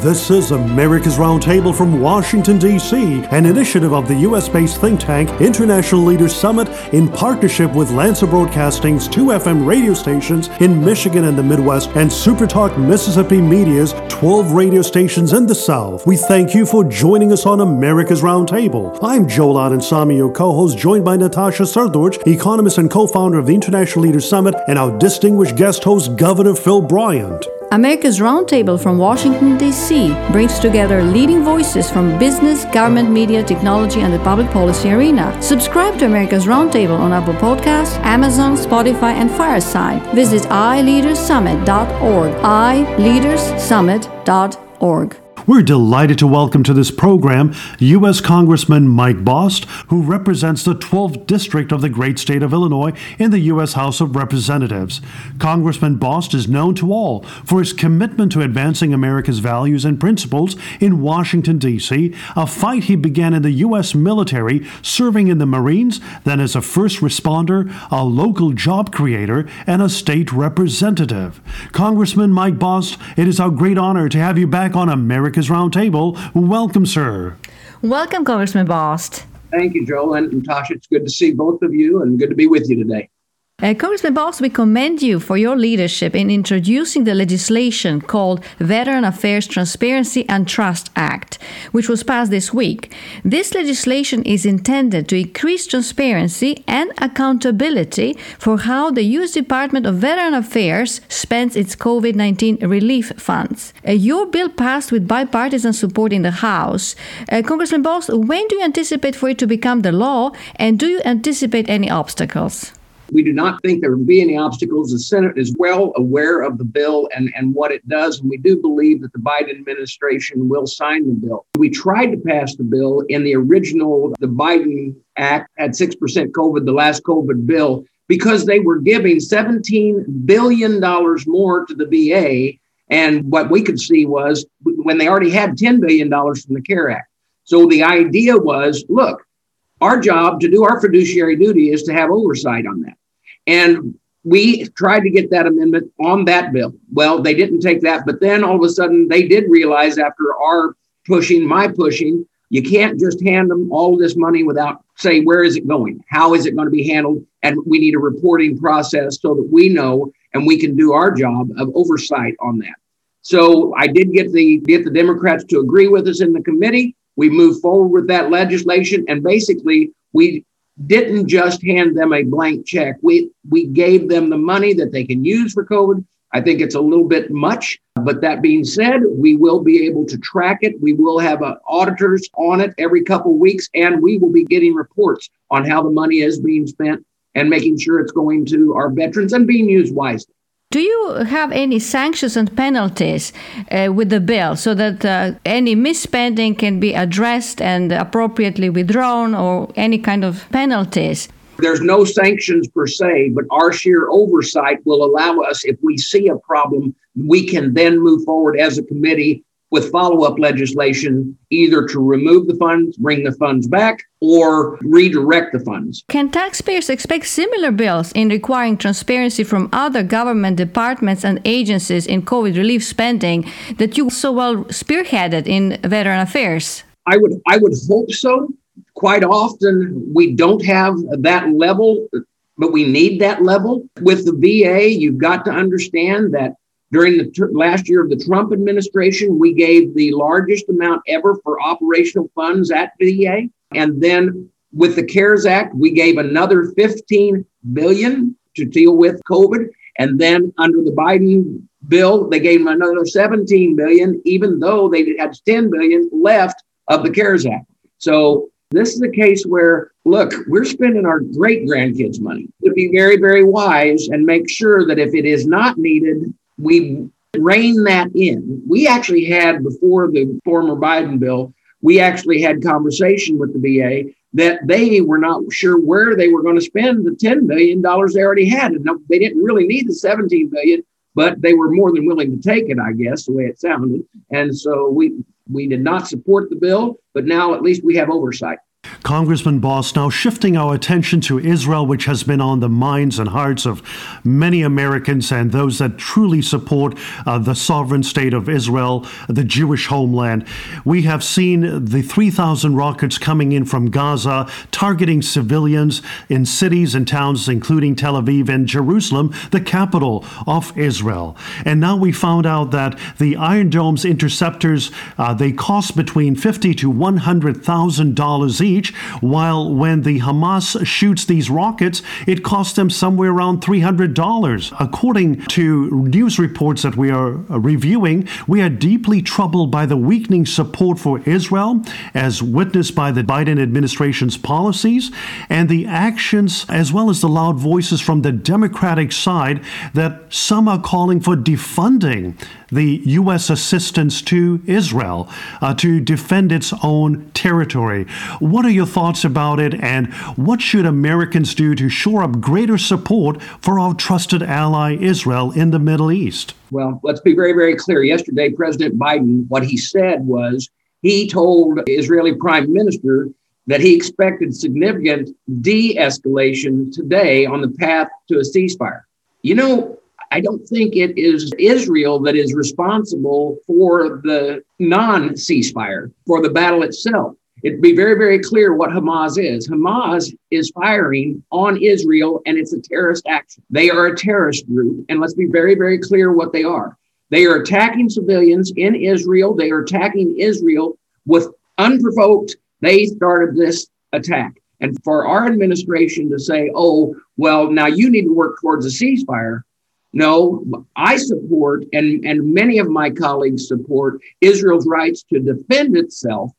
This is America's Roundtable from Washington, D.C., an initiative of the U.S. based think tank International Leaders Summit in partnership with Lanser Broadcasting's two FM radio stations in Michigan and the Midwest and Supertalk Mississippi Media's 12 radio stations in the South. We thank you for joining us on America's Roundtable. I'm Joel Samy, your co host, joined by Natasha Srdoc, economist and co founder of the International Leaders Summit, and our distinguished guest host, Governor Phil Bryant. America's Roundtable from Washington, D.C. brings together leading voices from business, government, media, technology, and the public policy arena. Subscribe to America's Roundtable on Apple Podcasts, Amazon, Spotify, and Fireside. Visit iLeadersSummit.org. iLeadersSummit.org. We're delighted to welcome to this program U.S. Congressman Mike Bost, who represents the 12th District of the great state of Illinois in the U.S. House of Representatives. Congressman Bost is known to all for his commitment to advancing America's values and principles in Washington, D.C., a fight he began in the U.S. military, serving in the Marines, then as a first responder, a local job creator, and a state representative. Congressman Mike Bost, it is our great honor to have you back on America. America's Roundtable. Welcome, sir. Welcome, Congressman Bost. Thank you, Joel and Natasha. It's good to see both of you and good to be with you today. Uh, Congressman Bost, we commend you for your leadership in introducing the legislation called Veteran Affairs Transparency and Trust Act, which was passed this week. This legislation is intended to increase transparency and accountability for how the U.S. Department of Veteran Affairs spends its COVID 19 relief funds. Uh, your bill passed with bipartisan support in the House. Uh, Congressman Bost, when do you anticipate for it to become the law, and do you anticipate any obstacles? We do not think there will be any obstacles. The Senate is well aware of the bill and, and what it does, and we do believe that the Biden administration will sign the bill. We tried to pass the bill in the original, the Biden Act at 6% COVID, the last COVID bill, because they were giving $17 billion more to the VA. And what we could see was when they already had $10 billion from the CARE Act. So the idea was look, our job to do our fiduciary duty is to have oversight on that. And we tried to get that amendment on that bill. Well, they didn't take that, but then all of a sudden they did realize after our pushing, my pushing, you can't just hand them all this money without say where is it going? How is it going to be handled? And we need a reporting process so that we know and we can do our job of oversight on that. So I did get the get the Democrats to agree with us in the committee. We moved forward with that legislation and basically we didn't just hand them a blank check. We we gave them the money that they can use for COVID. I think it's a little bit much, but that being said, we will be able to track it. We will have uh, auditors on it every couple of weeks, and we will be getting reports on how the money is being spent and making sure it's going to our veterans and being used wisely. Do you have any sanctions and penalties uh, with the bill so that uh, any misspending can be addressed and appropriately withdrawn or any kind of penalties? There's no sanctions per se, but our sheer oversight will allow us, if we see a problem, we can then move forward as a committee with follow up legislation, either to remove the funds, bring the funds back, or redirect the funds. Can taxpayers expect similar bills in requiring transparency from other government departments and agencies in COVID relief spending that you so well spearheaded in veteran affairs? I would I would hope so. Quite often we don't have that level, but we need that level. With the VA, you've got to understand that during the ter- last year of the Trump administration, we gave the largest amount ever for operational funds at VA. And then with the CARES Act, we gave another 15 billion to deal with COVID. And then under the Biden bill, they gave them another 17 billion, even though they had 10 billion left of the CARES Act. So this is a case where, look, we're spending our great grandkids' money to be very, very wise and make sure that if it is not needed, we rein that in. We actually had before the former Biden bill, we actually had conversation with the VA that they were not sure where they were going to spend the $10 billion they already had. And they didn't really need the 17 billion, but they were more than willing to take it, I guess, the way it sounded. And so we we did not support the bill, but now at least we have oversight. Congressman Bost, now shifting our attention to Israel, which has been on the minds and hearts of many Americans and those that truly support uh, the sovereign state of Israel, the Jewish homeland. We have seen the 3,000 rockets coming in from Gaza, targeting civilians in cities and towns, including Tel Aviv and Jerusalem, the capital of Israel. And now we found out that the Iron Dome's interceptors, uh, they cost between 50 to 100,000 dollars each, while when the Hamas shoots these rockets, it costs them somewhere around $300. According to news reports that we are uh, reviewing, we are deeply troubled by the weakening support for Israel, as witnessed by the Biden administration's policies, and the actions, as well as the loud voices from the Democratic side, that some are calling for defunding the U.S. assistance to Israel uh, to defend its own territory. What are your thoughts about it, and what should Americans do to shore up greater support for our trusted ally Israel in the Middle East? Well, let's be very, very clear. Yesterday, President Biden, what he said was he told Israeli Prime Minister that he expected significant de escalation today on the path to a ceasefire. You know, I don't think it is Israel that is responsible for the non ceasefire, for the battle itself. It'd be very, very clear what Hamas is. Hamas is firing on Israel and it's a terrorist action. They are a terrorist group. And let's be very, very clear what they are. They are attacking civilians in Israel. They are attacking Israel with unprovoked. They started this attack. And for our administration to say, oh, well, now you need to work towards a ceasefire, no, I support, and, and many of my colleagues support Israel's rights to defend itself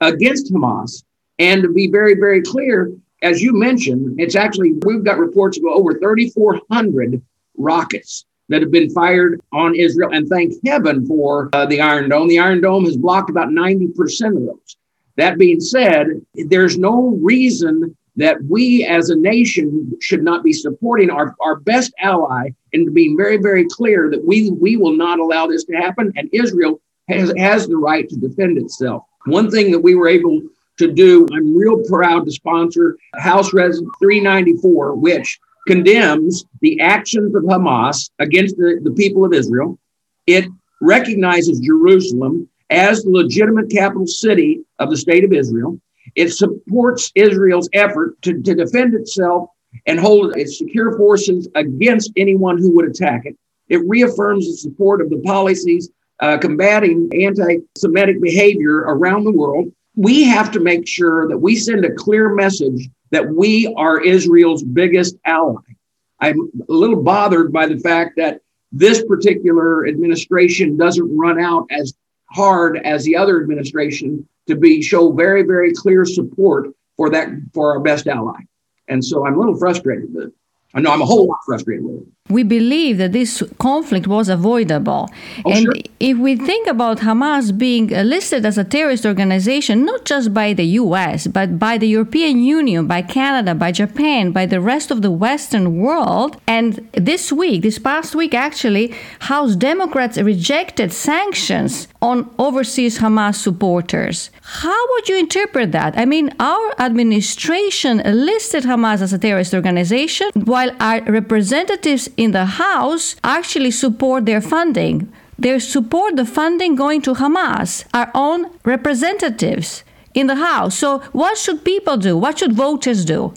against Hamas. And to be very, very clear, as you mentioned, it's actually, we've got reports of over 3,400 rockets that have been fired on Israel. And thank heaven for uh, the Iron Dome. The Iron Dome has blocked about 90% of those. That being said, there's no reason that we as a nation should not be supporting our, our best ally and being very, very clear that we, we will not allow this to happen. And Israel has, has the right to defend itself. One thing that we were able to do, I'm real proud to sponsor House Res 394, which condemns the actions of Hamas against the, the people of Israel. It recognizes Jerusalem as the legitimate capital city of the state of Israel. It supports Israel's effort to, to defend itself and hold its secure forces against anyone who would attack it. It reaffirms the support of the policies uh, combating anti Semitic behavior around the world. We have to make sure that we send a clear message that we are Israel's biggest ally. I'm a little bothered by the fact that this particular administration doesn't run out as hard as the other administration to be show very, very clear support for that for our best ally. And so I'm a little frustrated with it. I know I'm a whole lot frustrated with it we believe that this conflict was avoidable. Oh, and sure. if we think about Hamas being listed as a terrorist organization, not just by the US, but by the European Union, by Canada, by Japan, by the rest of the Western world, and this week, this past week actually, House Democrats rejected sanctions on overseas Hamas supporters. How would you interpret that? I mean, our administration listed Hamas as a terrorist organization, while our representatives in the House actually support their funding. They support the funding going to Hamas, our own representatives in the House. So, what should people do? What should voters do?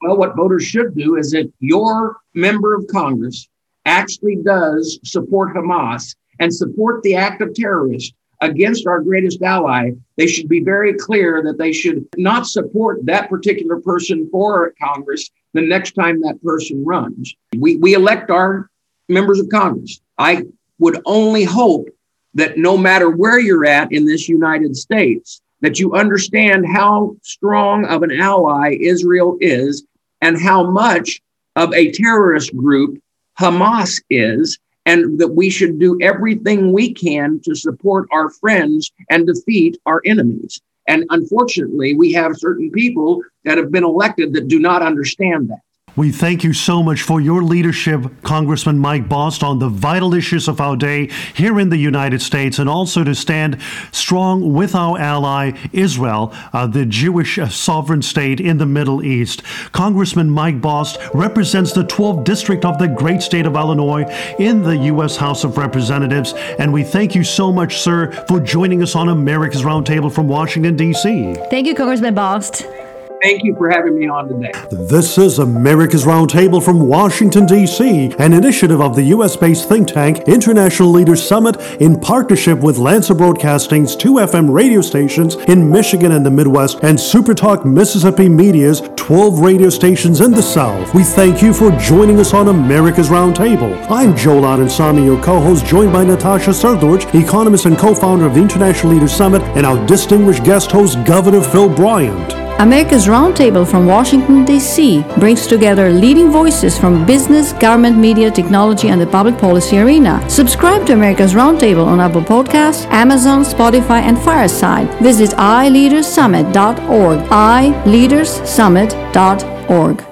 Well, what voters should do is if your member of Congress actually does support Hamas and support the act of terrorist against our greatest ally, they should be very clear that they should not support that particular person for Congress the next time that person runs. We, we elect our members of Congress. I would only hope that no matter where you're at in this United States, that you understand how strong of an ally Israel is and how much of a terrorist group Hamas is, and that we should do everything we can to support our friends and defeat our enemies. And unfortunately, we have certain people that have been elected that do not understand that. We thank you so much for your leadership, Congressman Mike Bost, on the vital issues of our day here in the United States, and also to stand strong with our ally, Israel, uh, the Jewish uh, sovereign state in the Middle East. Congressman Mike Bost represents the 12th district of the great state of Illinois in the U.S. House of Representatives, and we thank you so much, sir, for joining us on America's Roundtable from Washington, D.C. Thank you, Congressman Bost. Thank you for having me on today. This is America's Roundtable from Washington, D.C., an initiative of the U.S. based think tank International Leaders Summit in partnership with Lanser Broadcasting's two FM radio stations in Michigan and the Midwest and Supertalk Mississippi Media's 12 radio stations in the South. We thank you for joining us on America's Roundtable. I'm Joel Samy, your co host, joined by Natasha Srdoc, economist and co founder of the International Leaders Summit, and our distinguished guest host, Governor Phil Bryant. America's Roundtable from Washington, D.C. brings together leading voices from business, government, media, technology, and the public policy arena. Subscribe to America's Roundtable on Apple Podcasts, Amazon, Spotify, and Fireside. Visit iLeadersSummit.org. iLeadersSummit.org.